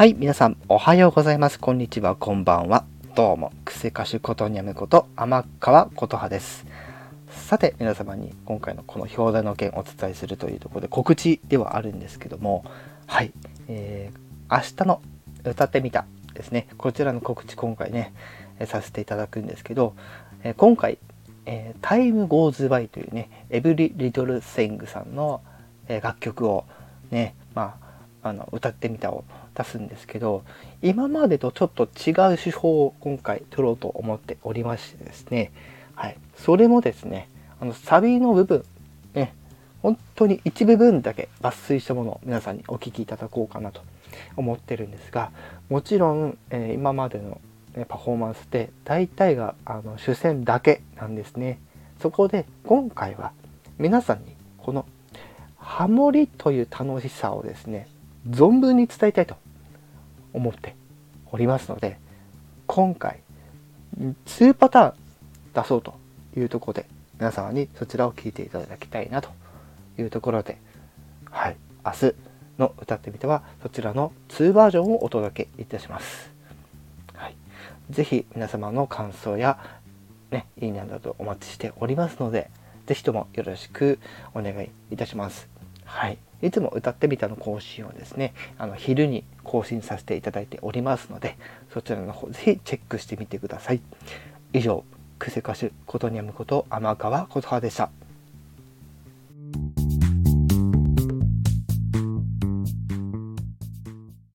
はい、皆さん、おはようございます。こんにちは、こんばんは。どうも、クセ歌手ことにゃむこと、天川琴葉です。さて、皆様に今回のこの表題の件お伝えするというところで告知ではあるんですけども、はい、えー、明日の歌ってみたですね、こちらの告知今回ね、えさせていただくんですけど、え今回、えー、Time Goes By というね、エブリ・リトル・セイングさんの、え楽曲をね、まあ、あの歌ってみたを出すんですけど今までとちょっと違う手法を今回取ろうと思っておりましてですね、はい、それもですねあのサビの部分ね本当に一部分だけ抜粋したものを皆さんにお聴きいただこうかなと思ってるんですがもちろん、えー、今までの、ね、パフォーマンスで大体があの主戦だけなんですね。そこで今回は皆さんにこのハモリという楽しさをですね存分に伝えたいと思っておりますので今回2パターン出そうというところで皆様にそちらを聞いていただきたいなというところではい明日の歌ってみてはそちらの2バージョンをお届けいたします。はい、ぜひ皆様の感想やね、いいねなどお待ちしておりますので、ぜひともよろしくお願いいたします。はい。いつも歌ってみたの更新をですね、あの昼に更新させていただいておりますので、そちらの方ぜひチェックしてみてください。以上、クセ歌手ことにゃむこと天川琴葉でした。